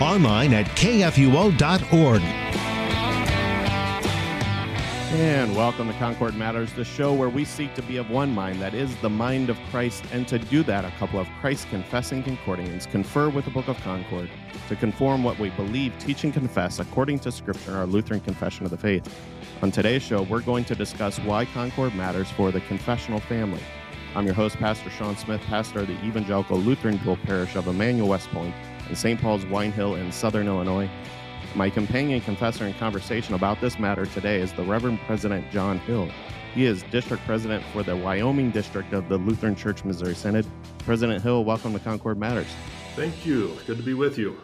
online at kfuo.org. And welcome to Concord Matters, the show where we seek to be of one mind, that is the mind of Christ. And to do that, a couple of Christ confessing Concordians confer with the Book of Concord to conform what we believe, teach, and confess according to Scripture, our Lutheran Confession of the Faith. On today's show, we're going to discuss why Concord matters for the confessional family. I'm your host, Pastor Sean Smith, pastor of the Evangelical Lutheran Dual Parish of Emmanuel West Point in St. Paul's Wine Hill in southern Illinois. My companion confessor in conversation about this matter today is the Reverend President John Hill. He is district president for the Wyoming district of the Lutheran Church Missouri Synod. President Hill, welcome to Concord Matters. Thank you. Good to be with you.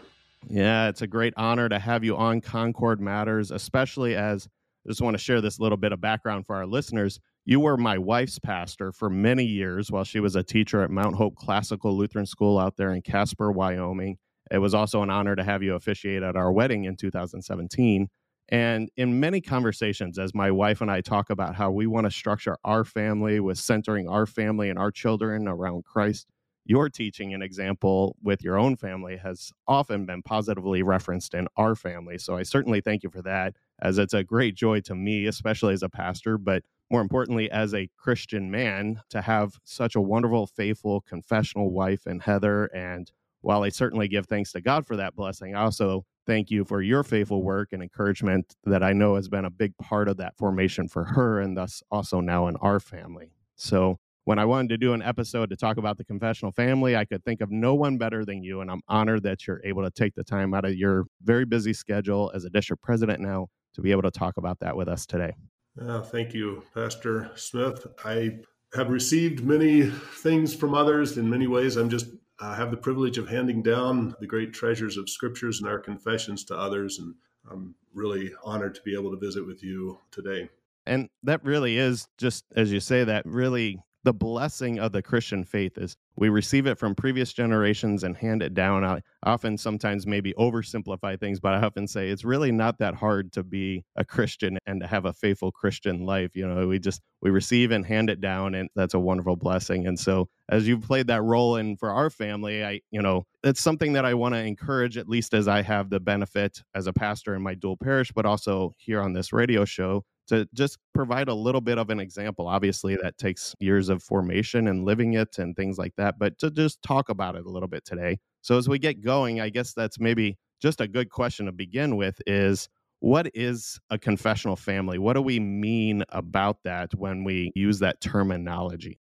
Yeah, it's a great honor to have you on Concord Matters, especially as I just want to share this little bit of background for our listeners. You were my wife's pastor for many years while she was a teacher at Mount Hope Classical Lutheran School out there in Casper, Wyoming. It was also an honor to have you officiate at our wedding in 2017. And in many conversations, as my wife and I talk about how we want to structure our family with centering our family and our children around Christ, your teaching and example with your own family has often been positively referenced in our family. So I certainly thank you for that, as it's a great joy to me, especially as a pastor, but more importantly, as a Christian man, to have such a wonderful, faithful, confessional wife and Heather and while I certainly give thanks to God for that blessing, I also thank you for your faithful work and encouragement that I know has been a big part of that formation for her and thus also now in our family. So, when I wanted to do an episode to talk about the confessional family, I could think of no one better than you. And I'm honored that you're able to take the time out of your very busy schedule as a district president now to be able to talk about that with us today. Uh, thank you, Pastor Smith. I have received many things from others in many ways. I'm just I have the privilege of handing down the great treasures of scriptures and our confessions to others. And I'm really honored to be able to visit with you today. And that really is just as you say, that really the blessing of the Christian faith is we receive it from previous generations and hand it down. I often sometimes maybe oversimplify things, but I often say it's really not that hard to be a Christian and to have a faithful Christian life. You know, we just we receive and hand it down and that's a wonderful blessing. And so as you've played that role in for our family, I, you know, it's something that I want to encourage at least as I have the benefit as a pastor in my dual parish, but also here on this radio show to just provide a little bit of an example. Obviously, that takes years of formation and living it and things like that, but to just talk about it a little bit today. So, as we get going, I guess that's maybe just a good question to begin with is what is a confessional family? What do we mean about that when we use that terminology?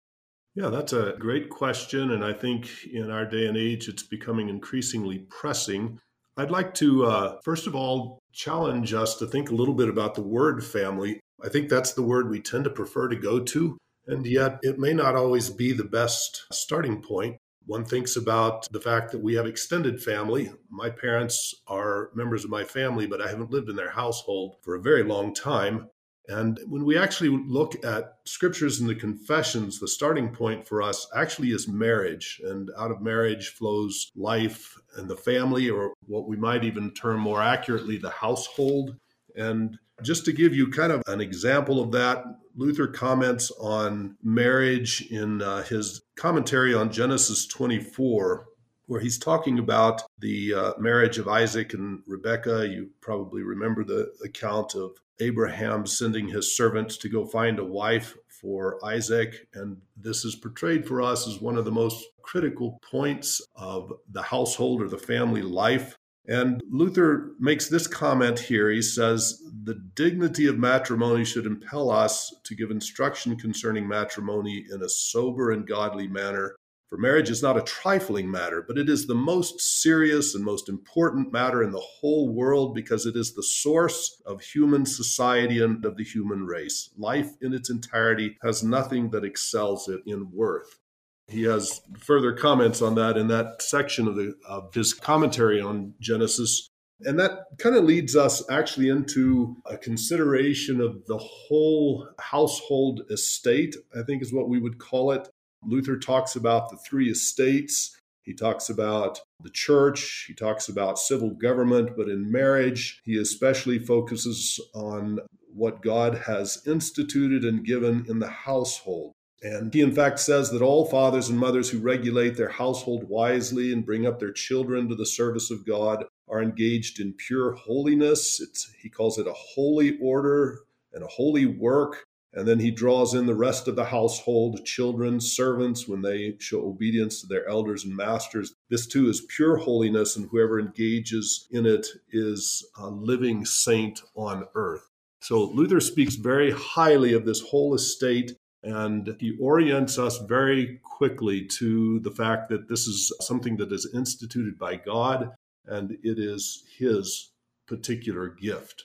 Yeah, that's a great question. And I think in our day and age, it's becoming increasingly pressing I'd like to, uh, first of all, challenge us to think a little bit about the word family. I think that's the word we tend to prefer to go to, and yet it may not always be the best starting point. One thinks about the fact that we have extended family. My parents are members of my family, but I haven't lived in their household for a very long time. And when we actually look at scriptures and the confessions, the starting point for us actually is marriage. And out of marriage flows life and the family, or what we might even term more accurately, the household. And just to give you kind of an example of that, Luther comments on marriage in uh, his commentary on Genesis 24 where he's talking about the uh, marriage of Isaac and Rebekah. You probably remember the account of Abraham sending his servants to go find a wife for Isaac. And this is portrayed for us as one of the most critical points of the household or the family life. And Luther makes this comment here. He says, The dignity of matrimony should impel us to give instruction concerning matrimony in a sober and godly manner, for marriage is not a trifling matter, but it is the most serious and most important matter in the whole world because it is the source of human society and of the human race. Life in its entirety has nothing that excels it in worth. He has further comments on that in that section of, the, of his commentary on Genesis. And that kind of leads us actually into a consideration of the whole household estate, I think is what we would call it. Luther talks about the three estates. He talks about the church. He talks about civil government. But in marriage, he especially focuses on what God has instituted and given in the household. And he, in fact, says that all fathers and mothers who regulate their household wisely and bring up their children to the service of God are engaged in pure holiness. It's, he calls it a holy order and a holy work. And then he draws in the rest of the household, children, servants, when they show obedience to their elders and masters. This too is pure holiness, and whoever engages in it is a living saint on earth. So Luther speaks very highly of this whole estate, and he orients us very quickly to the fact that this is something that is instituted by God and it is his particular gift.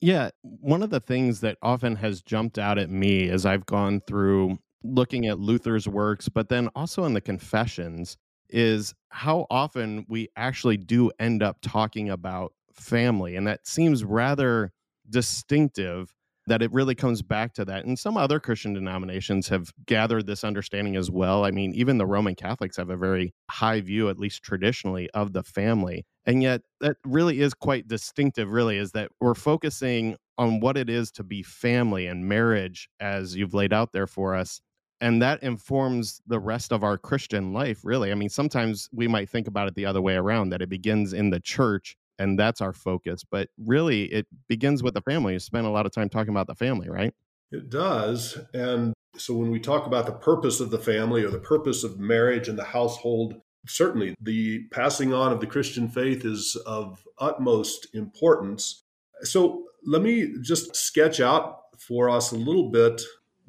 Yeah, one of the things that often has jumped out at me as I've gone through looking at Luther's works, but then also in the confessions, is how often we actually do end up talking about family. And that seems rather distinctive that it really comes back to that. And some other Christian denominations have gathered this understanding as well. I mean, even the Roman Catholics have a very high view, at least traditionally, of the family. And yet, that really is quite distinctive, really, is that we're focusing on what it is to be family and marriage, as you've laid out there for us. And that informs the rest of our Christian life, really. I mean, sometimes we might think about it the other way around, that it begins in the church and that's our focus. But really, it begins with the family. You spend a lot of time talking about the family, right? It does. And so when we talk about the purpose of the family or the purpose of marriage and the household, certainly the passing on of the Christian faith is of utmost importance. So let me just sketch out for us a little bit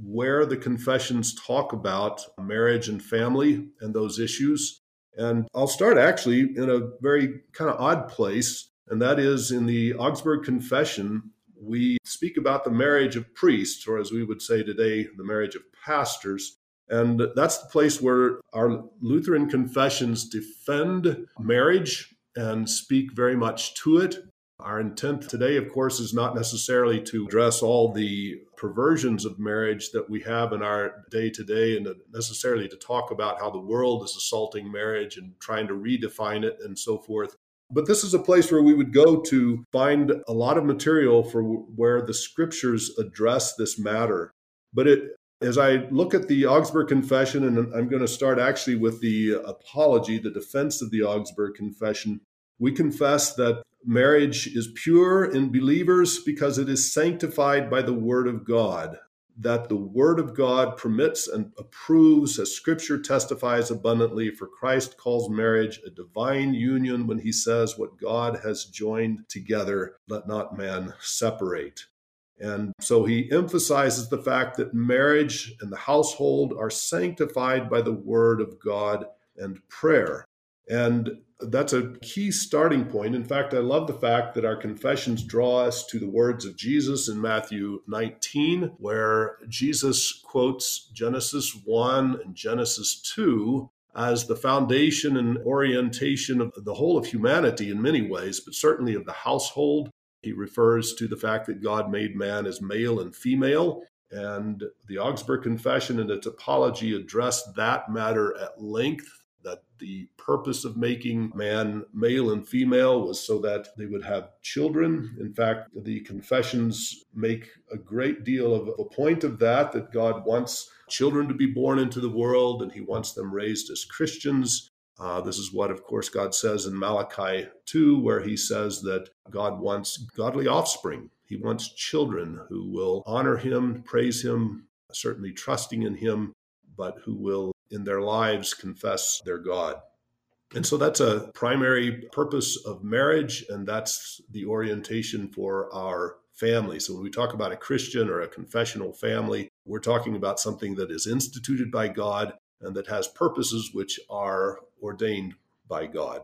where the confessions talk about marriage and family and those issues. And I'll start actually in a very kind of odd place, and that is in the Augsburg Confession. We speak about the marriage of priests, or as we would say today, the marriage of pastors. And that's the place where our Lutheran confessions defend marriage and speak very much to it our intent today, of course, is not necessarily to address all the perversions of marriage that we have in our day to day and necessarily to talk about how the world is assaulting marriage and trying to redefine it and so forth. But this is a place where we would go to find a lot of material for where the scriptures address this matter. But it, as I look at the Augsburg Confession, and I'm going to start actually with the apology, the defense of the Augsburg Confession, we confess that marriage is pure in believers because it is sanctified by the Word of God, that the Word of God permits and approves, as Scripture testifies abundantly, for Christ calls marriage a divine union when he says, What God has joined together, let not man separate. And so he emphasizes the fact that marriage and the household are sanctified by the Word of God and prayer. And that's a key starting point. In fact, I love the fact that our confessions draw us to the words of Jesus in Matthew 19, where Jesus quotes Genesis 1 and Genesis 2 as the foundation and orientation of the whole of humanity in many ways, but certainly of the household. He refers to the fact that God made man as male and female. And the Augsburg Confession and its apology addressed that matter at length that the purpose of making man male and female was so that they would have children. In fact, the confessions make a great deal of a point of that, that God wants children to be born into the world and he wants them raised as Christians. Uh, this is what, of course, God says in Malachi 2, where he says that God wants godly offspring. He wants children who will honor him, praise him, certainly trusting in him, but who will in their lives confess their God. And so that's a primary purpose of marriage, and that's the orientation for our family. So when we talk about a Christian or a confessional family, we're talking about something that is instituted by God and that has purposes which are ordained by God.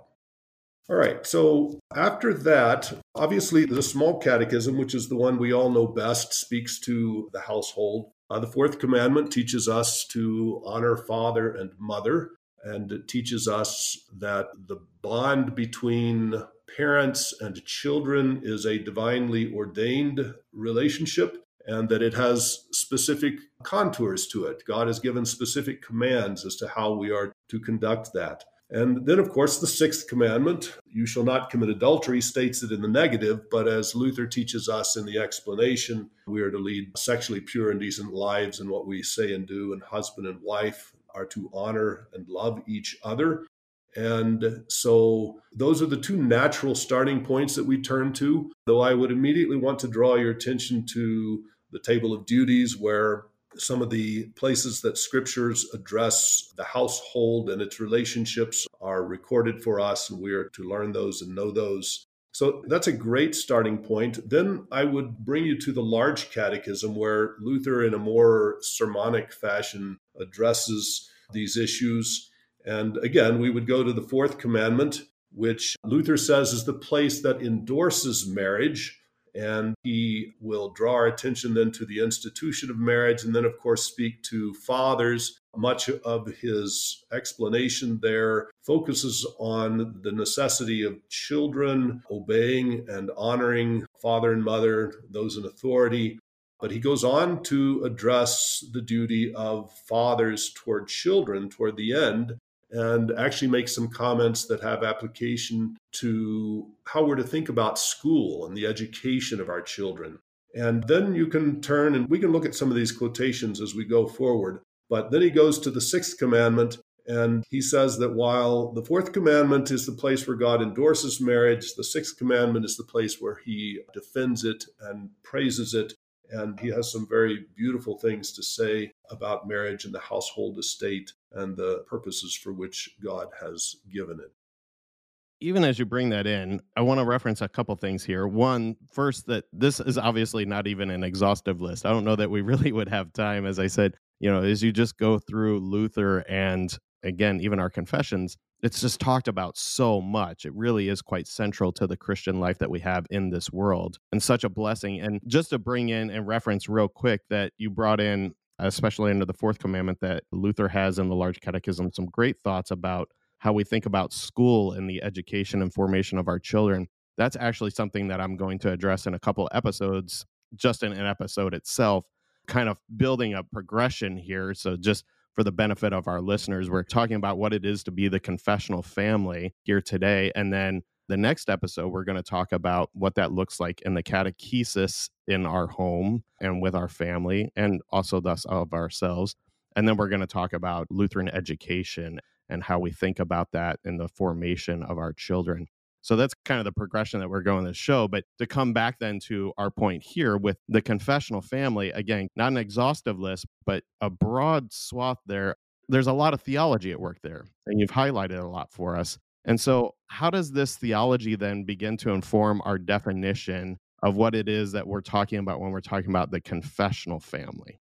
All right, so after that, obviously the small catechism, which is the one we all know best, speaks to the household. Uh, the fourth commandment teaches us to honor father and mother, and it teaches us that the bond between parents and children is a divinely ordained relationship and that it has specific contours to it. God has given specific commands as to how we are to conduct that. And then, of course, the sixth commandment, you shall not commit adultery, states it in the negative, but as Luther teaches us in the explanation, we are to lead sexually pure and decent lives in what we say and do, and husband and wife are to honor and love each other. And so those are the two natural starting points that we turn to, though I would immediately want to draw your attention to the table of duties where some of the places that scriptures address the household and its relationships are recorded for us, and we are to learn those and know those. So that's a great starting point. Then I would bring you to the large catechism, where Luther, in a more sermonic fashion, addresses these issues. And again, we would go to the fourth commandment, which Luther says is the place that endorses marriage and he will draw our attention then to the institution of marriage, and then, of course, speak to fathers. Much of his explanation there focuses on the necessity of children obeying and honoring father and mother, those in authority. But he goes on to address the duty of fathers toward children toward the end and actually make some comments that have application to how we're to think about school and the education of our children. And then you can turn and we can look at some of these quotations as we go forward. But then he goes to the sixth commandment and he says that while the fourth commandment is the place where God endorses marriage, the sixth commandment is the place where he defends it and praises it and he has some very beautiful things to say about marriage and the household estate and the purposes for which God has given it. Even as you bring that in, I want to reference a couple things here. One, first, that this is obviously not even an exhaustive list. I don't know that we really would have time, as I said, you know, as you just go through Luther and again, even our confessions, it's just talked about so much. It really is quite central to the Christian life that we have in this world and such a blessing. And just to bring in and reference real quick that you brought in, especially under the fourth commandment that Luther has in the Large Catechism, some great thoughts about how we think about school and the education and formation of our children. That's actually something that I'm going to address in a couple episodes, just in an episode itself, kind of building a progression here. So just for the benefit of our listeners, we're talking about what it is to be the confessional family here today. And then the next episode, we're going to talk about what that looks like in the catechesis in our home and with our family, and also thus of ourselves. And then we're going to talk about Lutheran education and how we think about that in the formation of our children. So that's kind of the progression that we're going this show. But to come back then to our point here with the confessional family, again, not an exhaustive list, but a broad swath there. There's a lot of theology at work there, and you've highlighted a lot for us. And so, how does this theology then begin to inform our definition of what it is that we're talking about when we're talking about the confessional family?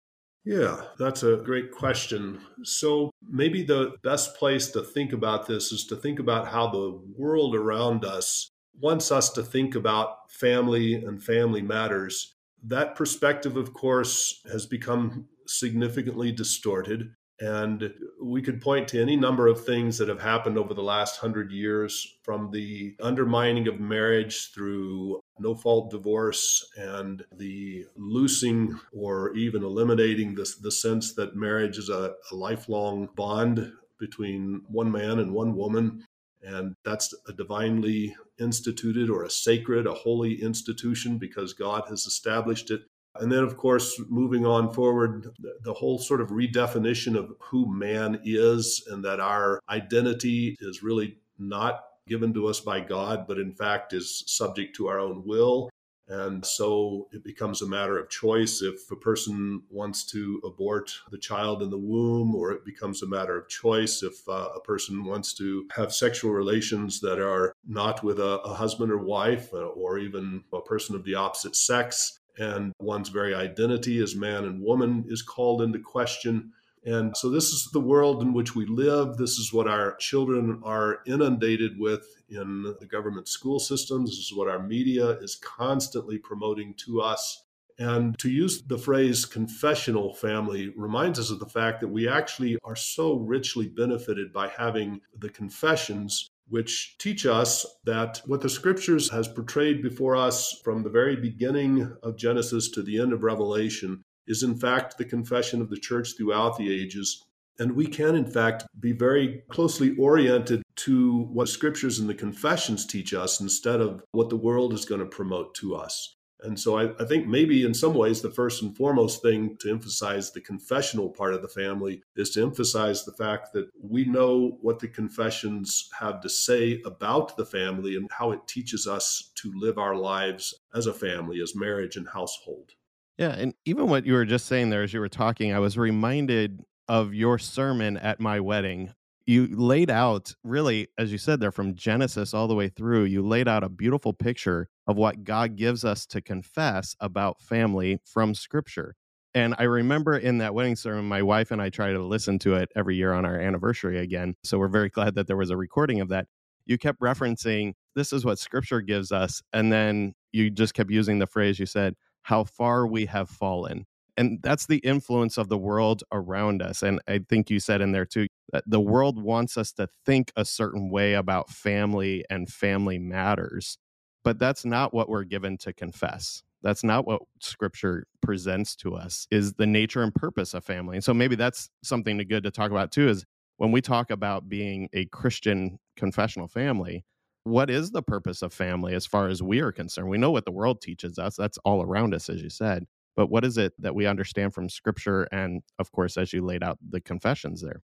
Yeah, that's a great question. So, maybe the best place to think about this is to think about how the world around us wants us to think about family and family matters. That perspective, of course, has become significantly distorted. And we could point to any number of things that have happened over the last hundred years from the undermining of marriage through no fault divorce and the loosing or even eliminating the, the sense that marriage is a, a lifelong bond between one man and one woman. And that's a divinely instituted or a sacred, a holy institution because God has established it and then, of course, moving on forward, the whole sort of redefinition of who man is and that our identity is really not given to us by God, but in fact is subject to our own will. And so it becomes a matter of choice if a person wants to abort the child in the womb, or it becomes a matter of choice if uh, a person wants to have sexual relations that are not with a, a husband or wife, uh, or even a person of the opposite sex and one's very identity as man and woman is called into question. And so, this is the world in which we live. This is what our children are inundated with in the government school systems. This is what our media is constantly promoting to us. And to use the phrase confessional family reminds us of the fact that we actually are so richly benefited by having the confessions which teach us that what the scriptures has portrayed before us from the very beginning of Genesis to the end of Revelation is in fact the confession of the church throughout the ages. And we can, in fact, be very closely oriented to what scriptures and the confessions teach us instead of what the world is going to promote to us. And so I, I, think maybe in some ways, the first and foremost thing to emphasize the confessional part of the family is to emphasize the fact that we know what the confessions have to say about the family and how it teaches us to live our lives as a family, as marriage and household. Yeah. And even what you were just saying there as you were talking, I was reminded of your sermon at my wedding you laid out really as you said there from genesis all the way through you laid out a beautiful picture of what god gives us to confess about family from scripture and i remember in that wedding sermon my wife and i try to listen to it every year on our anniversary again so we're very glad that there was a recording of that you kept referencing this is what scripture gives us and then you just kept using the phrase you said how far we have fallen and that's the influence of the world around us and i think you said in there too that the world wants us to think a certain way about family and family matters but that's not what we're given to confess. That's not what scripture presents to us is the nature and purpose of family and so maybe that's something good to talk about too is when we talk about being a christian confessional family what is the purpose of family as far as we are concerned? We know what the world teaches us that's all around us as you said but what is it that we understand from scripture and of course as you laid out the confessions there?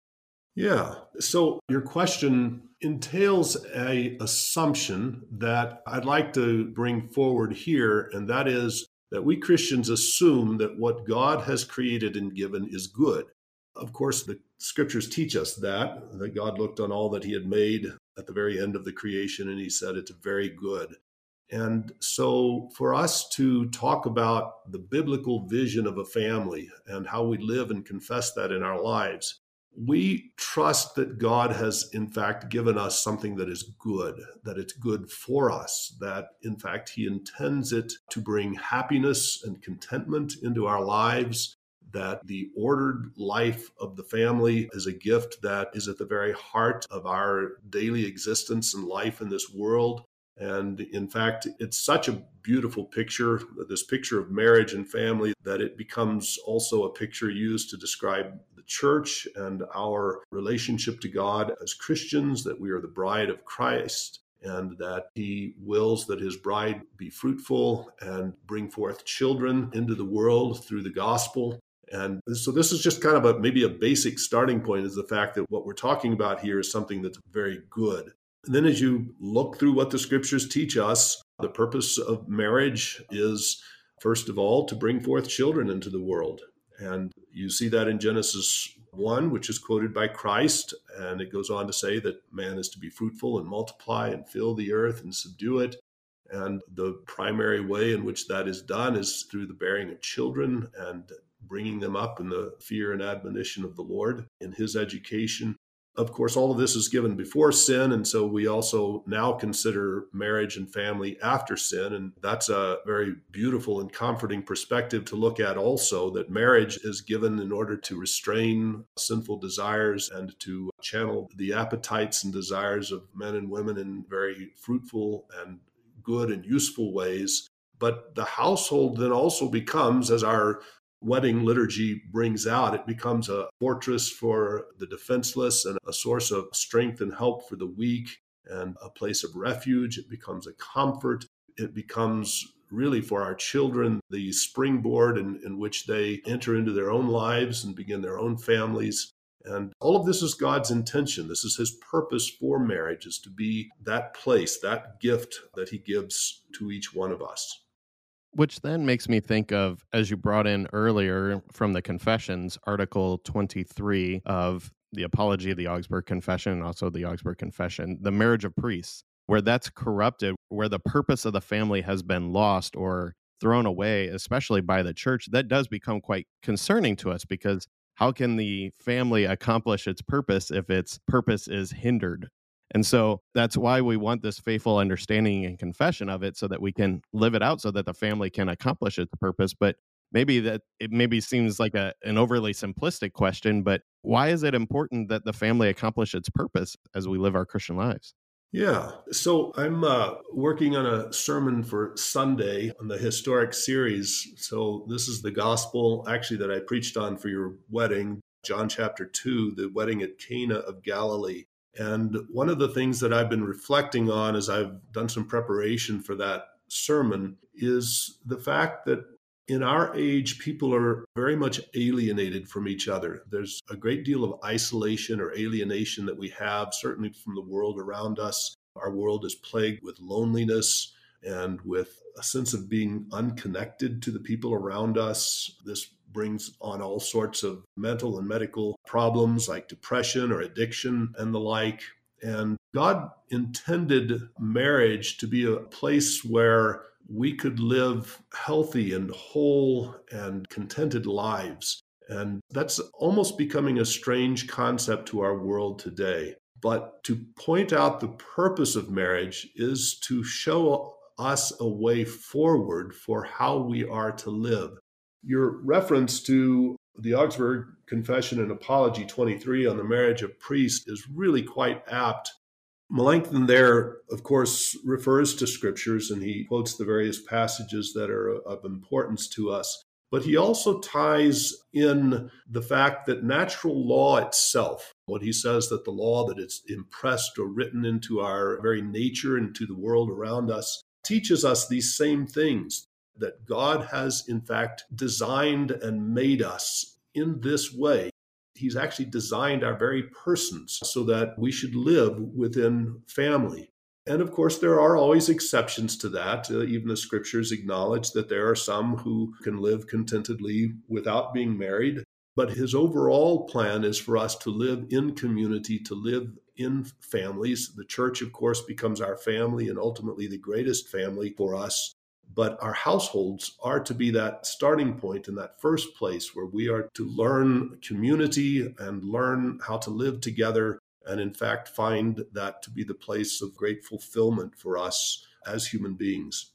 Yeah so your question entails a assumption that i'd like to bring forward here and that is that we christians assume that what god has created and given is good. Of course the scriptures teach us that that god looked on all that he had made at the very end of the creation and he said it's very good. And so, for us to talk about the biblical vision of a family and how we live and confess that in our lives, we trust that God has, in fact, given us something that is good, that it's good for us, that, in fact, He intends it to bring happiness and contentment into our lives, that the ordered life of the family is a gift that is at the very heart of our daily existence and life in this world. And in fact, it's such a beautiful picture, this picture of marriage and family, that it becomes also a picture used to describe the church and our relationship to God as Christians, that we are the bride of Christ, and that he wills that his bride be fruitful and bring forth children into the world through the gospel. And so this is just kind of a maybe a basic starting point is the fact that what we're talking about here is something that's very good. And then as you look through what the scriptures teach us, the purpose of marriage is, first of all, to bring forth children into the world. And you see that in Genesis 1, which is quoted by Christ. And it goes on to say that man is to be fruitful and multiply and fill the earth and subdue it. And the primary way in which that is done is through the bearing of children and bringing them up in the fear and admonition of the Lord in his education. Of course, all of this is given before sin. And so we also now consider marriage and family after sin. And that's a very beautiful and comforting perspective to look at also that marriage is given in order to restrain sinful desires and to channel the appetites and desires of men and women in very fruitful and good and useful ways. But the household then also becomes, as our wedding liturgy brings out. It becomes a fortress for the defenseless and a source of strength and help for the weak and a place of refuge. It becomes a comfort. It becomes really for our children the springboard in, in which they enter into their own lives and begin their own families. And all of this is God's intention. This is his purpose for marriage is to be that place, that gift that he gives to each one of us. Which then makes me think of, as you brought in earlier from the Confessions, Article 23 of the Apology of the Augsburg Confession and also the Augsburg Confession, the marriage of priests, where that's corrupted, where the purpose of the family has been lost or thrown away, especially by the church, that does become quite concerning to us because how can the family accomplish its purpose if its purpose is hindered? And so that's why we want this faithful understanding and confession of it so that we can live it out so that the family can accomplish its purpose. But maybe that it maybe seems like a, an overly simplistic question, but why is it important that the family accomplish its purpose as we live our Christian lives? Yeah. So I'm uh, working on a sermon for Sunday on the historic series. So this is the gospel actually that I preached on for your wedding, John chapter 2, the wedding at Cana of Galilee. And one of the things that I've been reflecting on as I've done some preparation for that sermon is the fact that in our age, people are very much alienated from each other. There's a great deal of isolation or alienation that we have, certainly from the world around us. Our world is plagued with loneliness and with a sense of being unconnected to the people around us. This brings on all sorts of mental and medical problems like depression or addiction and the like. And God intended marriage to be a place where we could live healthy and whole and contented lives. And that's almost becoming a strange concept to our world today. But to point out the purpose of marriage is to show us a way forward for how we are to live. Your reference to the Augsburg Confession and Apology 23 on the marriage of priests is really quite apt Melanchthon there, of course, refers to scriptures and he quotes the various passages that are of importance to us. But he also ties in the fact that natural law itself, what he says that the law that is impressed or written into our very nature, and to the world around us, teaches us these same things that God has, in fact, designed and made us in this way He's actually designed our very persons so that we should live within family. And of course, there are always exceptions to that. Uh, even the scriptures acknowledge that there are some who can live contentedly without being married. But his overall plan is for us to live in community, to live in families. The church, of course, becomes our family and ultimately the greatest family for us. But our households are to be that starting and that first place where we are to learn community and learn how to live together. And in fact, find that to be the place of great fulfillment for us as human beings.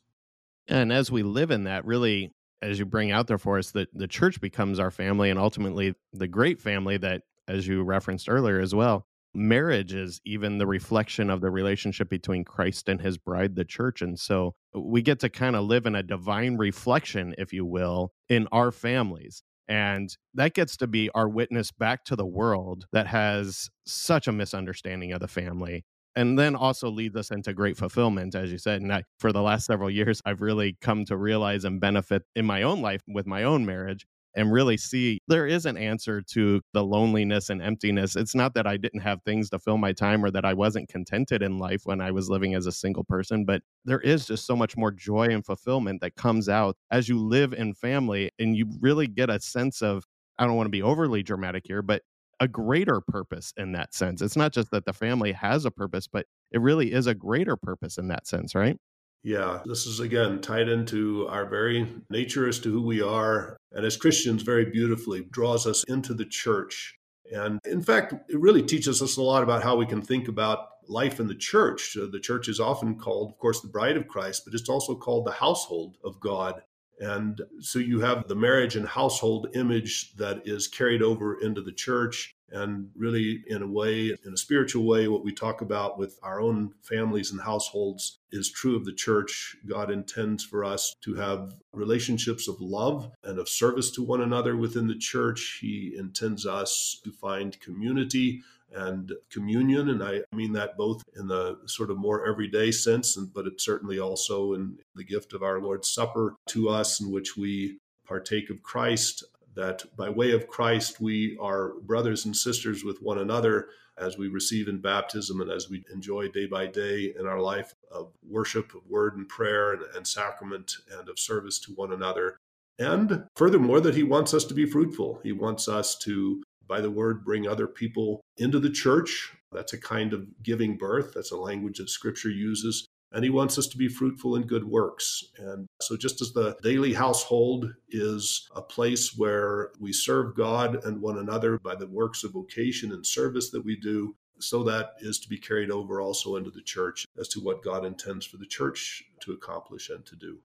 And as we live in that, really, as you bring out there for us, that the church becomes our family and ultimately the great family that, as you referenced earlier as well, marriage is even the reflection of the relationship between Christ and his bride, the church. And so we get to kind of live in a divine reflection, if you will, in our families. And that gets to be our witness back to the world that has such a misunderstanding of the family. And then also leads us into great fulfillment, as you said. And I, for the last several years, I've really come to realize and benefit in my own life with my own marriage and really see there is an answer to the loneliness and emptiness. It's not that I didn't have things to fill my time or that I wasn't contented in life when I was living as a single person, but there is just so much more joy and fulfillment that comes out as you live in family and you really get a sense of, I don't want to be overly dramatic here, but a greater purpose in that sense. It's not just that the family has a purpose, but it really is a greater purpose in that sense, right? Yeah, this is again tied into our very nature as to who we are. And as Christians, very beautifully draws us into the church. And in fact, it really teaches us a lot about how we can think about life in the church. Uh, the church is often called, of course, the bride of Christ, but it's also called the household of God. And so you have the marriage and household image that is carried over into the church. And really, in a way, in a spiritual way, what we talk about with our own families and households is true of the church. God intends for us to have relationships of love and of service to one another within the church. He intends us to find community and communion. And I mean that both in the sort of more everyday sense, but it's certainly also in the gift of our Lord's Supper to us, in which we partake of Christ, that by way of Christ, we are brothers and sisters with one another as we receive in baptism and as we enjoy day by day in our life of worship, of word and prayer and, and sacrament and of service to one another. And furthermore, that he wants us to be fruitful. He wants us to by the word, bring other people into the church. That's a kind of giving birth. That's a language that scripture uses. And he wants us to be fruitful in good works. And so, just as the daily household is a place where we serve God and one another by the works of vocation and service that we do, So that is to be carried over also into the church as to what God intends for the church to accomplish and to do.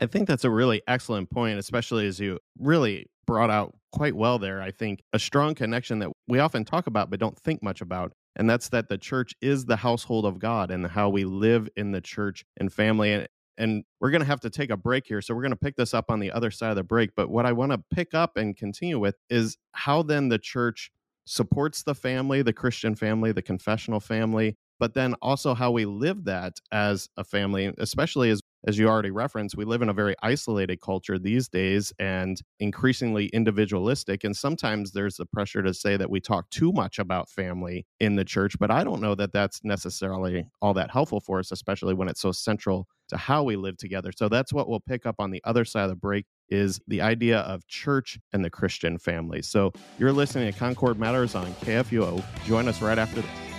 I think that's a really excellent point, especially as you really brought out quite well there. I think a strong connection that we often talk about but don't think much about. And that's that the church is the household of God and how we live in the church and family. And, and we're going to have to take a break here. So we're going to pick this up on the other side of the break. But what I want to pick up and continue with is how then the church supports the family, the Christian family, the confessional family, but then also how we live that as a family, especially as as you already referenced, we live in a very isolated culture these days and increasingly individualistic. And sometimes there's the pressure to say that we talk too much about family in the church, but I don't know that that's necessarily all that helpful for us, especially when it's so central to how we live together. So that's what we'll pick up on the other side of the break is the idea of church and the Christian family. So you're listening to Concord Matters on KFUO. Join us right after this.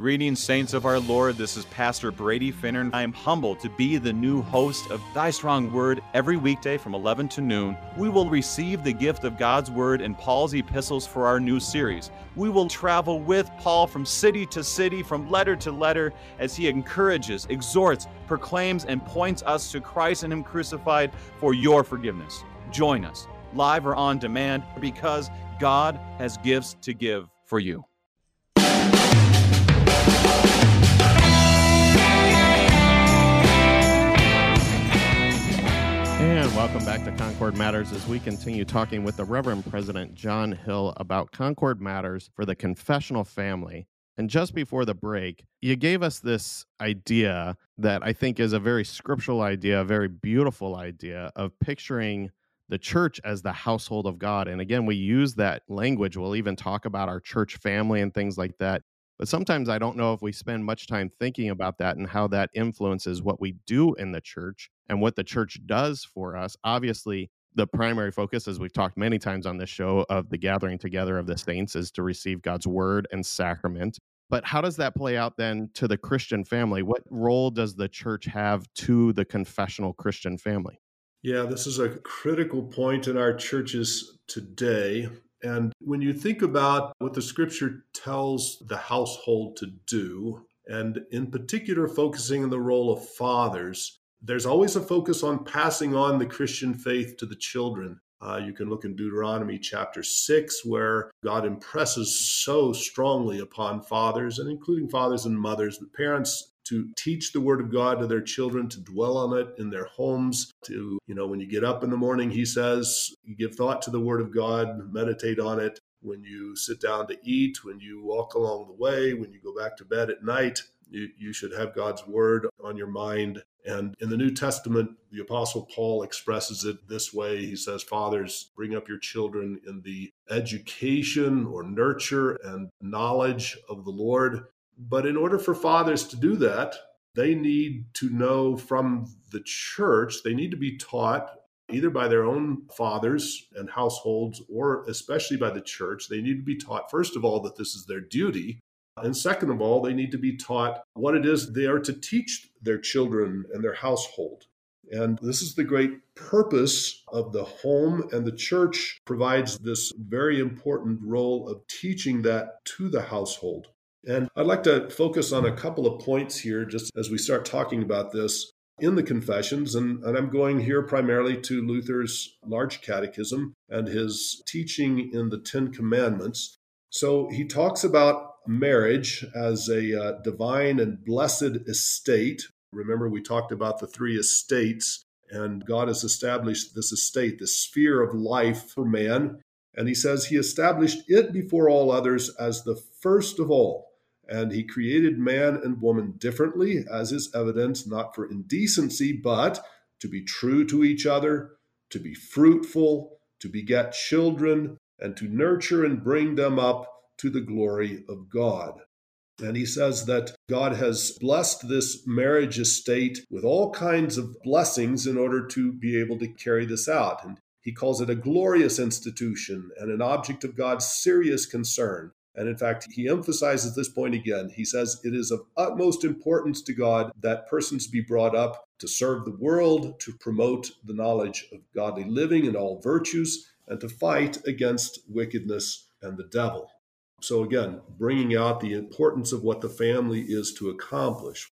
Greetings, saints of our Lord. This is Pastor Brady Finnern. I am humbled to be the new host of Thy Strong Word every weekday from 11 to noon. We will receive the gift of God's Word and Paul's epistles for our new series. We will travel with Paul from city to city, from letter to letter, as he encourages, exhorts, proclaims, and points us to Christ and Him crucified for your forgiveness. Join us, live or on demand, because God has gifts to give for you. And welcome back to Concord Matters as we continue talking with the Reverend President John Hill about Concord Matters for the confessional family. And just before the break, you gave us this idea that I think is a very scriptural idea, a very beautiful idea of picturing the church as the household of God. And again, we use that language. We'll even talk about our church family and things like that. But sometimes I don't know if we spend much time thinking about that and how that influences what we do in the church and what the church does for us. Obviously, the primary focus, as we've talked many times on this show, of the gathering together of the saints is to receive God's word and sacrament. But how does that play out then to the Christian family? What role does the church have to the confessional Christian family? Yeah, this is a critical point in our churches today. And when you think about what the scripture tells the household to do, and in particular focusing on the role of fathers, there's always a focus on passing on the Christian faith to the children. Uh, you can look in Deuteronomy chapter 6, where God impresses so strongly upon fathers, and including fathers and mothers, that parents to teach the word of God to their children, to dwell on it in their homes, to, you know, when you get up in the morning, he says, give thought to the word of God, meditate on it. When you sit down to eat, when you walk along the way, when you go back to bed at night, you, you should have God's word on your mind. And in the New Testament, the Apostle Paul expresses it this way. He says, Fathers, bring up your children in the education or nurture and knowledge of the Lord. But in order for fathers to do that, they need to know from the church, they need to be taught either by their own fathers and households or especially by the church. They need to be taught, first of all, that this is their duty. And second of all, they need to be taught what it is they are to teach their children and their household. And this is the great purpose of the home, and the church provides this very important role of teaching that to the household. And I'd like to focus on a couple of points here just as we start talking about this in the Confessions. And, and, I'm going here primarily to Luther's Large Catechism and his teaching in the Ten Commandments. So he talks about marriage as a uh, divine and blessed estate. Remember, we talked about the three estates, and God has established this estate, this sphere of life for man. And he says he established it before all others as the first of all. And he created man and woman differently, as is evident, not for indecency, but to be true to each other, to be fruitful, to beget children, and to nurture and bring them up to the glory of God. And he says that God has blessed this marriage estate with all kinds of blessings in order to be able to carry this out. And he calls it a glorious institution and an object of God's serious concern. And in fact, he emphasizes this point again. He says it is of utmost importance to God that persons be brought up to serve the world, to promote the knowledge of godly living and all virtues, and to fight against wickedness and the devil. So, again, bringing out the importance of what the family is to accomplish.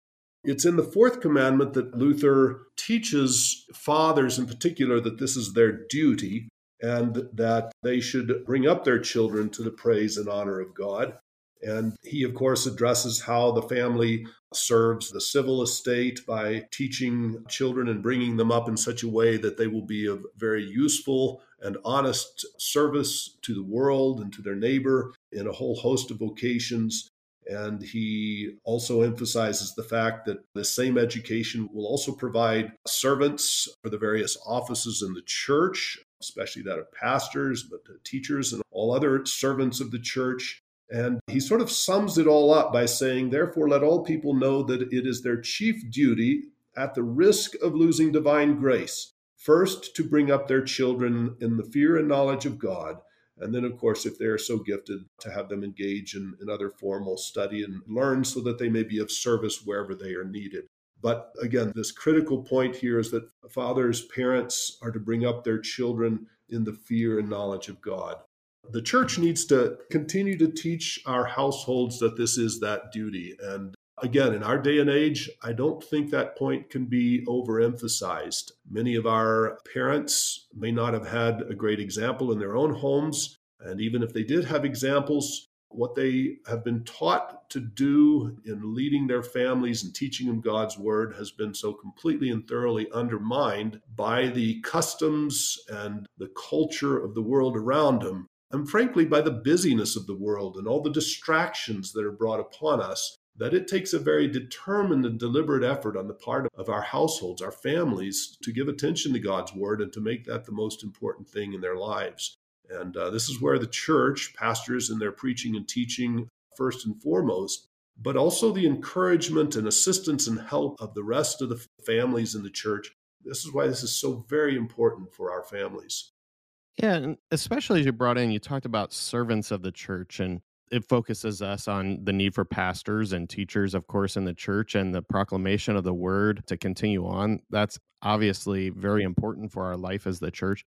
It's in the fourth commandment that Luther teaches fathers in particular that this is their duty and that they should bring up their children to the praise and honor of God. And he, of course, addresses how the family serves the civil estate by teaching children and bringing them up in such a way that they will be of very useful and honest service to the world and to their neighbor in a whole host of vocations. And he also emphasizes the fact that the same education will also provide servants for the various offices in the church, especially that of pastors, but teachers and all other servants of the church. And he sort of sums it all up by saying, Therefore, let all people know that it is their chief duty, at the risk of losing divine grace, first to bring up their children in the fear and knowledge of God and then, of course, if they're so gifted, to have them engage in, in other formal study and learn so that they may be of service wherever they are needed. But again, this critical point here is that fathers, parents are to bring up their children in the fear and knowledge of God. The church needs to continue to teach our households that this is that duty. And again, in our day and age, I don't think that point can be overemphasized. Many of our parents may not have had a great example in their own homes. And even if they did have examples, what they have been taught to do in leading their families and teaching them God's word has been so completely and thoroughly undermined by the customs and the culture of the world around them. And frankly, by the busyness of the world and all the distractions that are brought upon us that it takes a very determined and deliberate effort on the part of our households, our families, to give attention to God's word and to make that the most important thing in their lives. And uh, this is where the church, pastors in their preaching and teaching, first and foremost, but also the encouragement and assistance and help of the rest of the families in the church. This is why this is so very important for our families. Yeah, and especially as you brought in, you talked about servants of the church. And it focuses us on the need for pastors and teachers, of course, in the church and the proclamation of the word to continue on. That's obviously very important for our life as the church.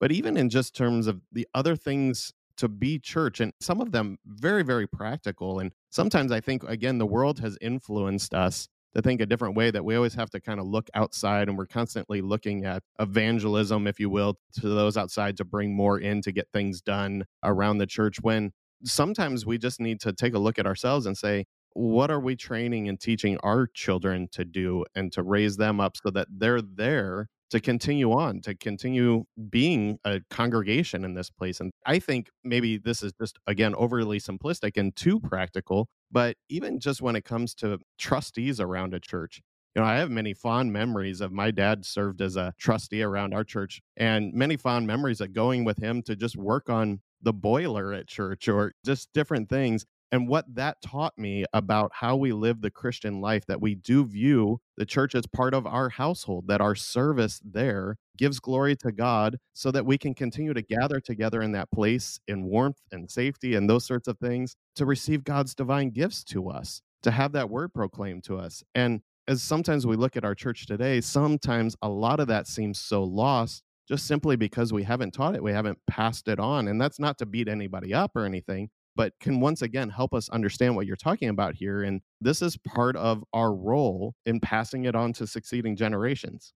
But even in just terms of the other things to be church, and some of them very, very practical. And sometimes I think, again, the world has influenced us to think a different way that we always have to kind of look outside and we're constantly looking at evangelism if you will to those outside to bring more in to get things done around the church when sometimes we just need to take a look at ourselves and say, what are we training and teaching our children to do and to raise them up so that they're there to continue on, to continue being a congregation in this place? And I think maybe this is just, again, overly simplistic and too practical. But even just when it comes to trustees around a church, you know, I have many fond memories of my dad served as a trustee around our church and many fond memories of going with him to just work on the boiler at church or just different things. And what that taught me about how we live the Christian life, that we do view the church as part of our household, that our service there gives glory to God so that we can continue to gather together in that place in warmth and safety and those sorts of things to receive God's divine gifts to us, to have that word proclaimed to us. And as sometimes we look at our church today, sometimes a lot of that seems so lost just simply because we haven't taught it, we haven't passed it on. And that's not to beat anybody up or anything, but can once again help us understand what you're talking about here. And this is part of our role in passing it on to succeeding generations.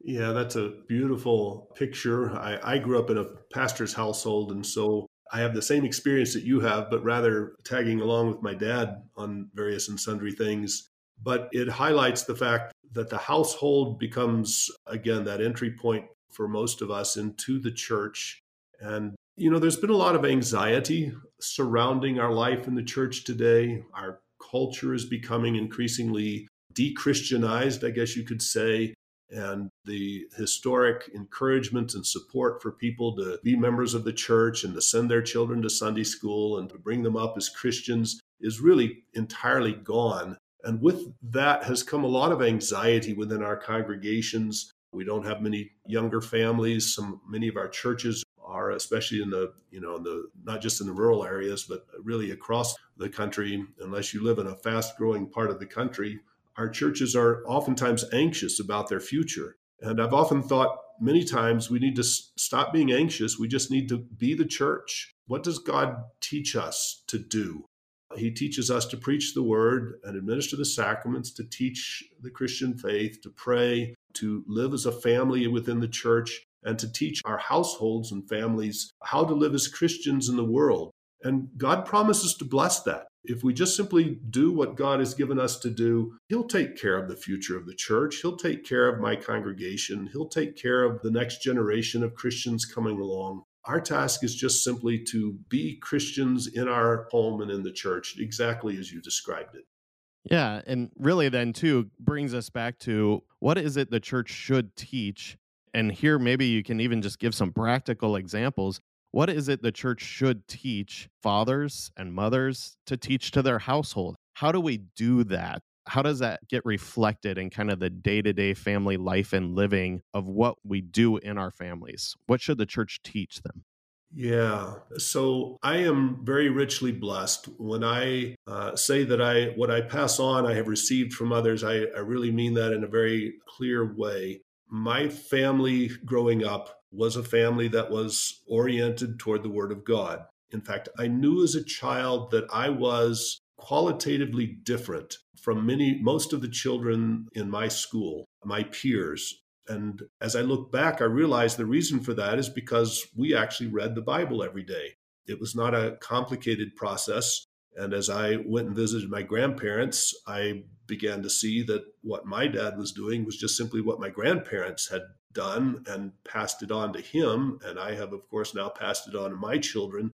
Yeah, that's a beautiful picture. I, I grew up in a pastor's household, and so I have the same experience that you have, but rather tagging along with my dad on various and sundry things. But it highlights the fact that the household becomes, again, that entry point for most of us into the church. And, you know, there's been a lot of anxiety surrounding our life in the church today. Our culture is becoming increasingly de Christianized, I guess you could say. And the historic encouragement and support for people to be members of the church and to send their children to Sunday school and to bring them up as Christians is really entirely gone. And with that has come a lot of anxiety within our congregations we don't have many younger families. Some many of our churches are, especially in the, you know, the not just in the rural areas, but really across the country, unless you live in a fast growing part of the country, our churches are oftentimes anxious about their future. And I've often thought many times we need to stop being anxious. We just need to be the church. What does God teach us to do? He teaches us to preach the word and administer the sacraments, to teach the Christian faith, to pray, to live as a family within the church, and to teach our households and families how to live as Christians in the world. And God promises to bless that. If we just simply do what God has given us to do, He'll take care of the future of the church. He'll take care of my congregation. He'll take care of the next generation of Christians coming along. Our task is just simply to be Christians in our home and in the church, exactly as you described it. Yeah. And really, then, too, brings us back to what is it the church should teach? And here, maybe you can even just give some practical examples what is it the church should teach fathers and mothers to teach to their household? How do we do that? How does that get reflected in kind of the day to day family life and living of what we do in our families? What should the church teach them? Yeah. So I am very richly blessed. When I uh, say that I what I pass on, I have received from others, I, I really mean that in a very clear way. My family growing up was a family that was oriented toward the Word of God. In fact, I knew as a child that I was qualitatively different from many, most of the children in my school, my peers. And as I look back, I realize the reason for that is because we actually read the Bible every day. It was not a complicated process. And as I went and visited my grandparents, I began to see that what my dad was doing was just simply what my grandparents had done and passed it on to him. And I have, of course, now passed it on to my children.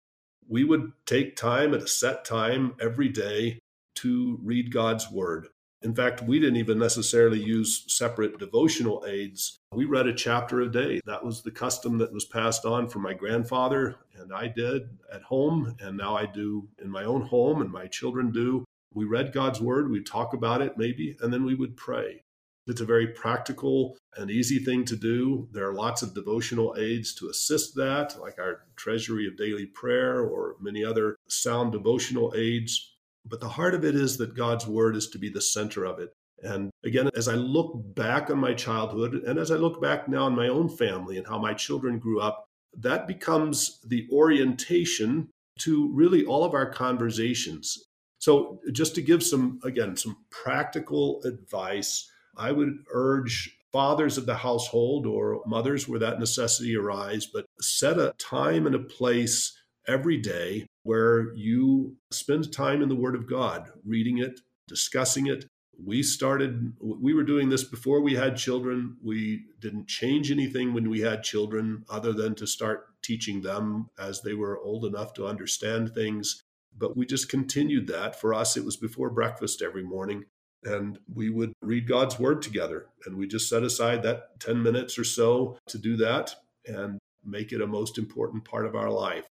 We would take time at a set time every day to read God's word. In fact, we didn't even necessarily use separate devotional aids. We read a chapter a day. That was the custom that was passed on from my grandfather, and I did at home, and now I do in my own home, and my children do. We read God's word, we'd talk about it maybe, and then we would pray. It's a very practical and easy thing to do. There are lots of devotional aids to assist that, like our Treasury of Daily Prayer or many other sound devotional aids. But the heart of it is that God's Word is to be the center of it. And again, as I look back on my childhood and as I look back now on my own family and how my children grew up, that becomes the orientation to really all of our conversations. So, just to give some, again, some practical advice I would urge fathers of the household or mothers where that necessity arise, but set a time and a place every day where you spend time in the Word of God, reading it, discussing it. We started, we were doing this before we had children. We didn't change anything when we had children other than to start teaching them as they were old enough to understand things. But we just continued that. For us, it was before breakfast every morning and we would read God's word together. And we just set aside that 10 minutes or so to do that and make it a most important part of our life.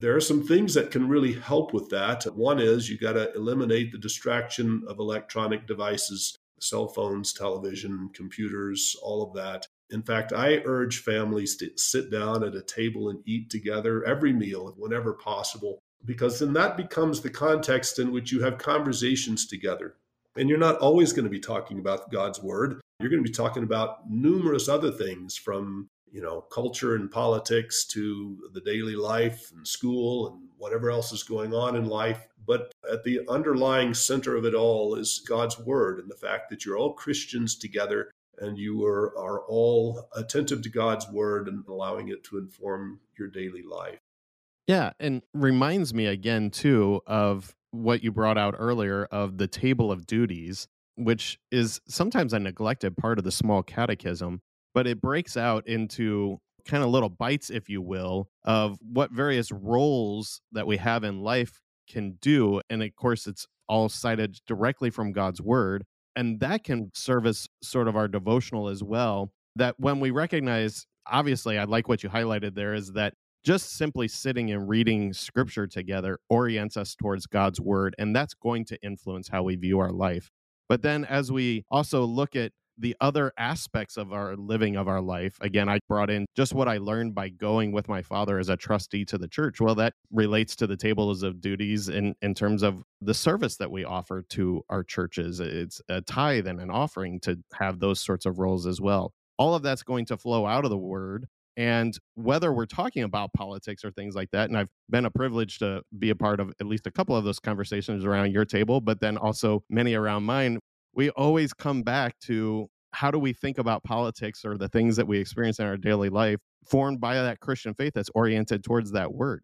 There are some things that can really help with that. One is you got to eliminate the distraction of electronic devices, cell phones, television, computers, all of that. In fact, I urge families to sit down at a table and eat together every meal whenever possible, because then that becomes the context in which you have conversations together. And you're not always going to be talking about God's word. You're going to be talking about numerous other things from, you know, culture and politics to the daily life and school and whatever else is going on in life. But at the underlying center of it all is God's word and the fact that you're all Christians together and you are, are all attentive to God's word and allowing it to inform your daily life. Yeah, and reminds me again too of what you brought out earlier of the table of duties, which is sometimes a neglected part of the small catechism, but it breaks out into kind of little bites, if you will, of what various roles that we have in life can do. And of course, it's all cited directly from God's word. And that can serve as sort of our devotional as well. That when we recognize, obviously, I like what you highlighted there, is that just simply sitting and reading scripture together orients us towards God's word, and that's going to influence how we view our life. But then, as we also look at the other aspects of our living of our life. Again, I brought in just what I learned by going with my father as a trustee to the church. Well, that relates to the tables of duties in, in terms of the service that we offer to our churches. It's a tithe and an offering to have those sorts of roles as well. All of that's going to flow out of the word. And whether we're talking about politics or things like that, and I've been a privilege to be a part of at least a couple of those conversations around your table, but then also many around mine, we always come back to how do we think about politics or the things that we experience in our daily life formed by that Christian faith that's oriented towards that word.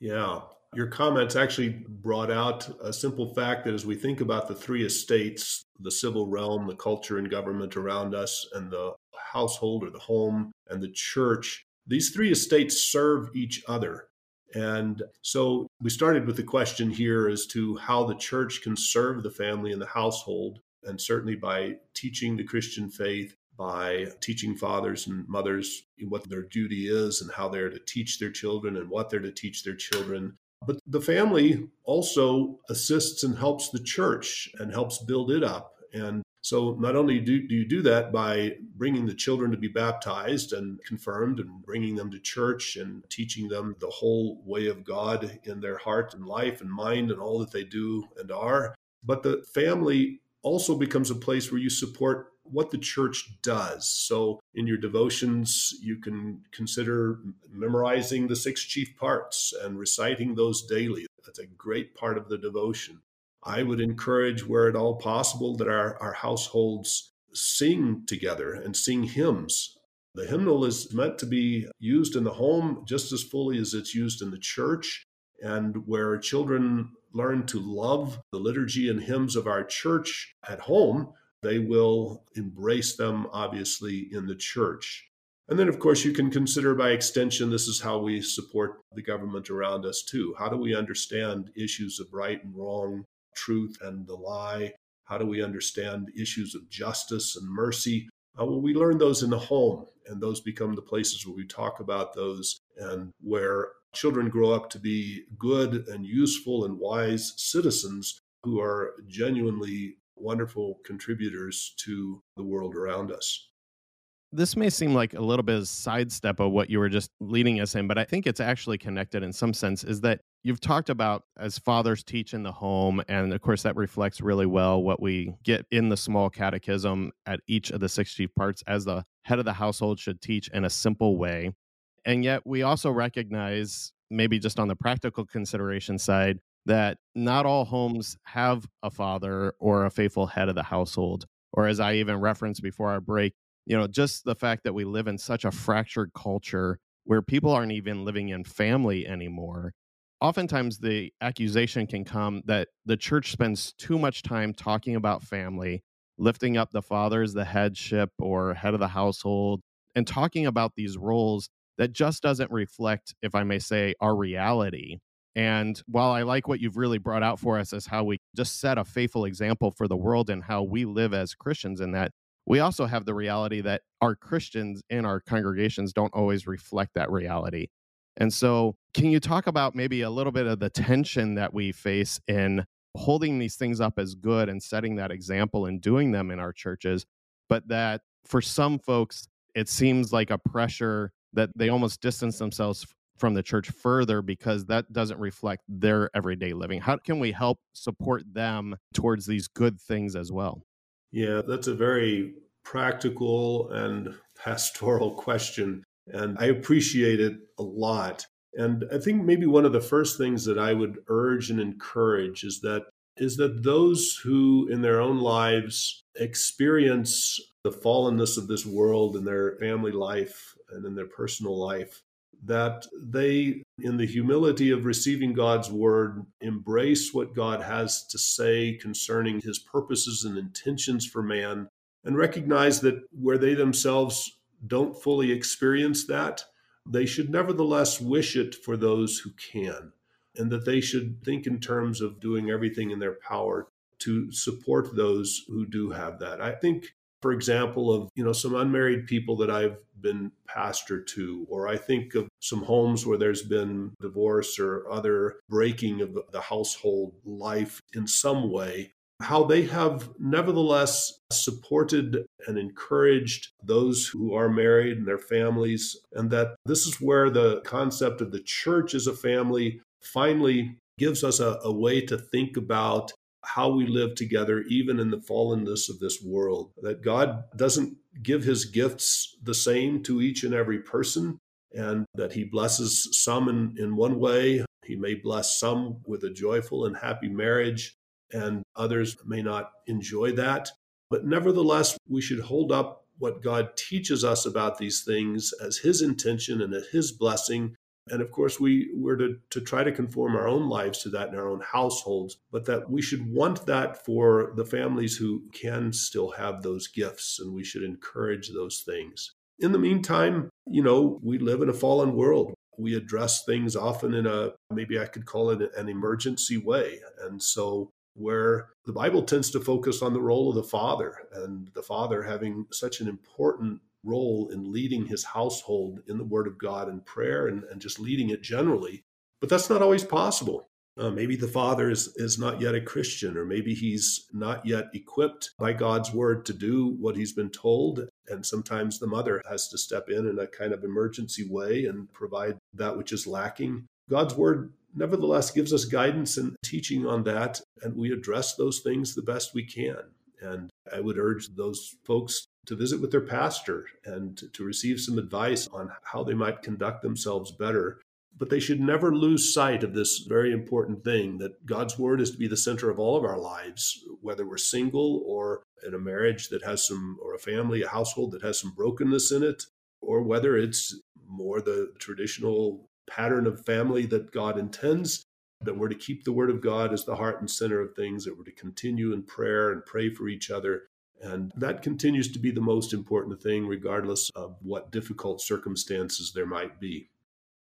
Yeah. Your comments actually brought out a simple fact that as we think about the three estates the civil realm, the culture and government around us, and the household or the home and the church these three estates serve each other. And so we started with the question here as to how the church can serve the family and the household and certainly by teaching the Christian faith, by teaching fathers and mothers what their duty is and how they're to teach their children and what they're to teach their children. But the family also assists and helps the church and helps build it up. And so not only do, do you do that by bringing the children to be baptized and confirmed and bringing them to church and teaching them the whole way of God in their heart and life and mind and all that they do and are, but the family also becomes a place where you support what the church does. So, in your devotions, you can consider memorizing the six chief parts and reciting those daily. That's a great part of the devotion. I would encourage, where at all possible, that our, our households sing together and sing hymns. The hymnal is meant to be used in the home just as fully as it's used in the church and where children learn to love the liturgy and hymns of our church at home, they will embrace them, obviously, in the church. And then, of course, you can consider by extension, this is how we support the government around us, too. How do we understand issues of right and wrong, truth and the lie? How do we understand issues of justice and mercy? Uh, well, we learn those in the home, and those become the places where we talk about those and where children grow up to be good and useful and wise citizens who are genuinely wonderful contributors to the world around us. This may seem like a little bit of a sidestep of what you were just leading us in, but I think it's actually connected in some sense. Is that you've talked about as fathers teach in the home, and of course, that reflects really well what we get in the small catechism at each of the six chief parts as the head of the household should teach in a simple way. And yet, we also recognize, maybe just on the practical consideration side, that not all homes have a father or a faithful head of the household. Or, as I even referenced before our break, you know, just the fact that we live in such a fractured culture where people aren't even living in family anymore. Oftentimes, the accusation can come that the church spends too much time talking about family, lifting up the father as the headship or head of the household, and talking about these roles that just doesn't reflect, if I may say, our reality. And while I like what you've really brought out for us as how we just set a faithful example for the world and how we live as Christians in that, we also have the reality that our Christians in our congregations don't always reflect that reality. And so, can you talk about maybe a little bit of the tension that we face in holding these things up as good and setting that example and doing them in our churches, but that for some folks, it seems like a pressure that they almost distance themselves from the church further because that doesn't reflect their everyday living. How can we help support them towards these good things as well? Yeah, that's a very practical and pastoral question. And I appreciate it a lot. And I think maybe one of the first things that I would urge and encourage is that is that those who in their own lives experience the fallenness of this world in their family life and in their personal life, that they, in the humility of receiving God's word, embrace what God has to say concerning his purposes and intentions for man, and recognize that where they themselves don't fully experience that, they should nevertheless wish it for those who can, and that they should think in terms of doing everything in their power to support those who do have that. I think for example, of you know some unmarried people that I've been pastor to, or I think of some homes where there's been divorce or other breaking of the household life in some way. how they have nevertheless supported and encouraged those who are married and their families, and that this is where the concept of the church as a family finally gives us a, a way to think about how we live together, even in the fallenness of this world. That God doesn't give his gifts the same to each and every person, and that he blesses some in, in one way. He may bless some with a joyful and happy marriage, and others may not enjoy that. But nevertheless, we should hold up what God teaches us about these things as his intention and as his blessing and of course, we were to, to try to conform our own lives to that in our own households, but that we should want that for the families who can still have those gifts, and we should encourage those things. In the meantime, you know, we live in a fallen world. We address things often in a, maybe I could call it an emergency way. And so, where the Bible tends to focus on the role of the father and the father having such an important role in leading his household in the Word of God and prayer and, and just leading it generally. But that's not always possible. Uh, maybe the father is, is not yet a Christian, or maybe he's not yet equipped by God's word to do what he's been told. And sometimes the mother has to step in in a kind of emergency way and provide that which is lacking. God's word nevertheless gives us guidance and teaching on that, and we address those things the best we can. And I would urge those folks to visit with their pastor and to receive some advice on how they might conduct themselves better. But they should never lose sight of this very important thing that God's word is to be the center of all of our lives, whether we're single or in a marriage that has some, or a family, a household that has some brokenness in it, or whether it's more the traditional pattern of family that God intends that we're to keep the word of God as the heart and center of things, that we're to continue in prayer and pray for each other, and that continues to be the most important thing, regardless of what difficult circumstances there might be.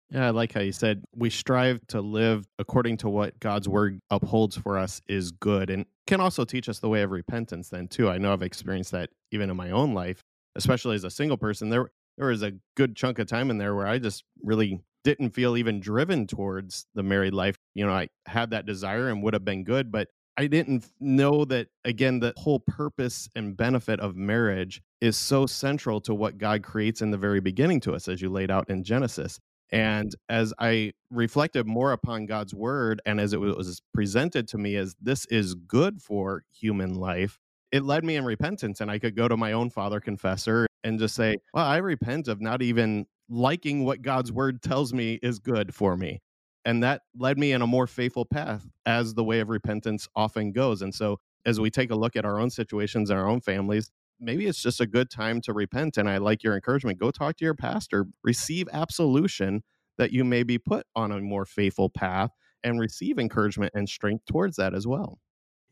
Yeah, I like how you said we strive to live according to what God's word upholds for us is good and can also teach us the way of repentance, then, too. I know I've experienced that even in my own life, especially as a single person. There, there was a good chunk of time in there where I just really didn't feel even driven towards the married life. You know, I had that desire and would have been good, but I didn't know that, again, the whole purpose and benefit of marriage is so central to what God creates in the very beginning to us, as you laid out in Genesis. And as I reflected more upon God's word and as it was presented to me as this is good for human life, it led me in repentance. And I could go to my own father confessor and just say, Well, I repent of not even liking what God's word tells me is good for me and that led me in a more faithful path as the way of repentance often goes and so as we take a look at our own situations and our own families maybe it's just a good time to repent and i like your encouragement go talk to your pastor receive absolution that you may be put on a more faithful path and receive encouragement and strength towards that as well.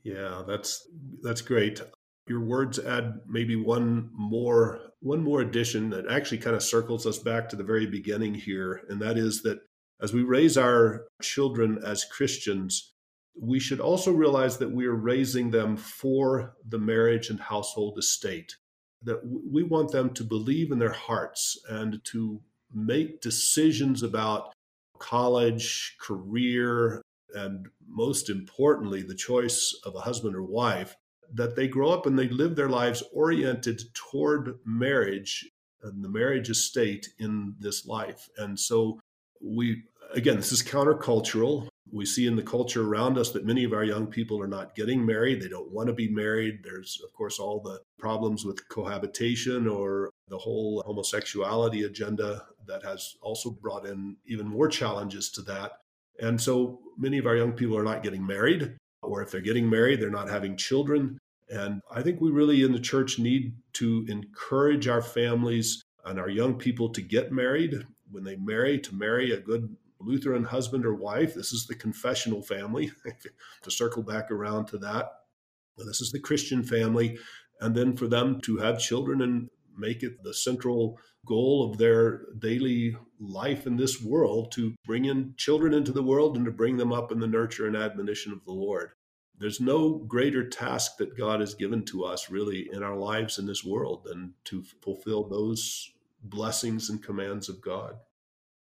Yeah that's that's great. Your words add maybe one more one more addition that actually kind of circles us back to the very beginning here and that is that as we raise our children as Christians, we should also realize that we are raising them for the marriage and household estate. That we want them to believe in their hearts and to make decisions about college, career, and most importantly, the choice of a husband or wife, that they grow up and they live their lives oriented toward marriage and the marriage estate in this life. And so we again this is countercultural. We see in the culture around us that many of our young people are not getting married. They don't want to be married. There's of course all the problems with cohabitation or the whole homosexuality agenda that has also brought in even more challenges to that. And so many of our young people are not getting married or if they're getting married they're not having children. And i think we really in the church need to encourage our families and our young people to get married when they marry to marry a good Lutheran husband or wife. This is the confessional family, to circle back around to that. This is the Christian family. And then for them to have children and make it the central goal of their daily life in this world to bring in children into the world and to bring them up in the nurture and admonition of the Lord. There's no greater task that God has given to us, really, in our lives in this world than to fulfill those blessings and commands of God.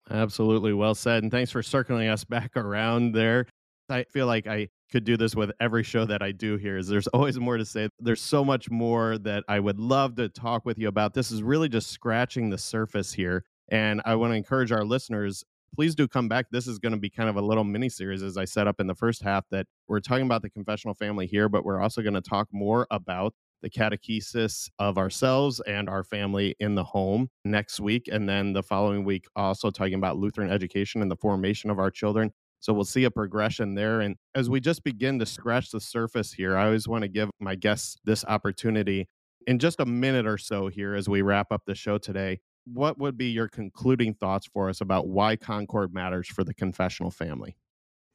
Absolutely well said. And thanks for circling us back around there. I feel like I could do this with every show that I do here is there's always more to say. There's so much more that I would love to talk with you about. This is really just scratching the surface here. And I want to encourage our listeners, please do come back. This is going to be kind of a little mini series, as I set up in the first half, that we're talking about the confessional family here, but we're also going to talk more about the catechesis of ourselves and our family in the home next week. And then the following week, also talking about Lutheran education and the formation of our children. So we'll see a progression there. And as we just begin to scratch the surface here, I always want to give my guests this opportunity in just a minute or so here as we wrap up the show today. What would be your concluding thoughts for us about why Concord matters for the confessional family?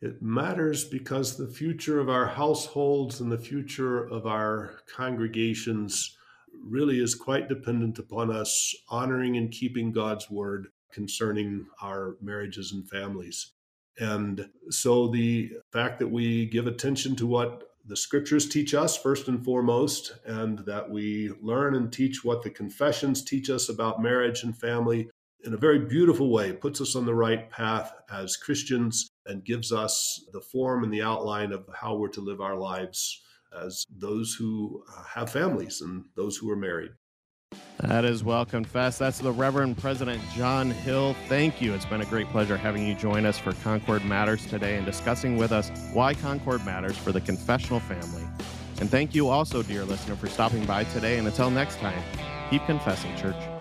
It matters because the future of our households and the future of our congregations really is quite dependent upon us honoring and keeping God's word concerning our marriages and families. And so the fact that we give attention to what the scriptures teach us first and foremost, and that we learn and teach what the confessions teach us about marriage and family in a very beautiful way, puts us on the right path as Christians and gives us the form and the outline of how we're to live our lives as those who uh, have families and those who are married. That is well confessed. That's the Reverend President John Hill. Thank you. It's been a great pleasure having you join us for Concord Matters today and discussing with us why Concord matters for the confessional family. And thank you also, dear listener, for stopping by today. And until next time, keep confessing, church.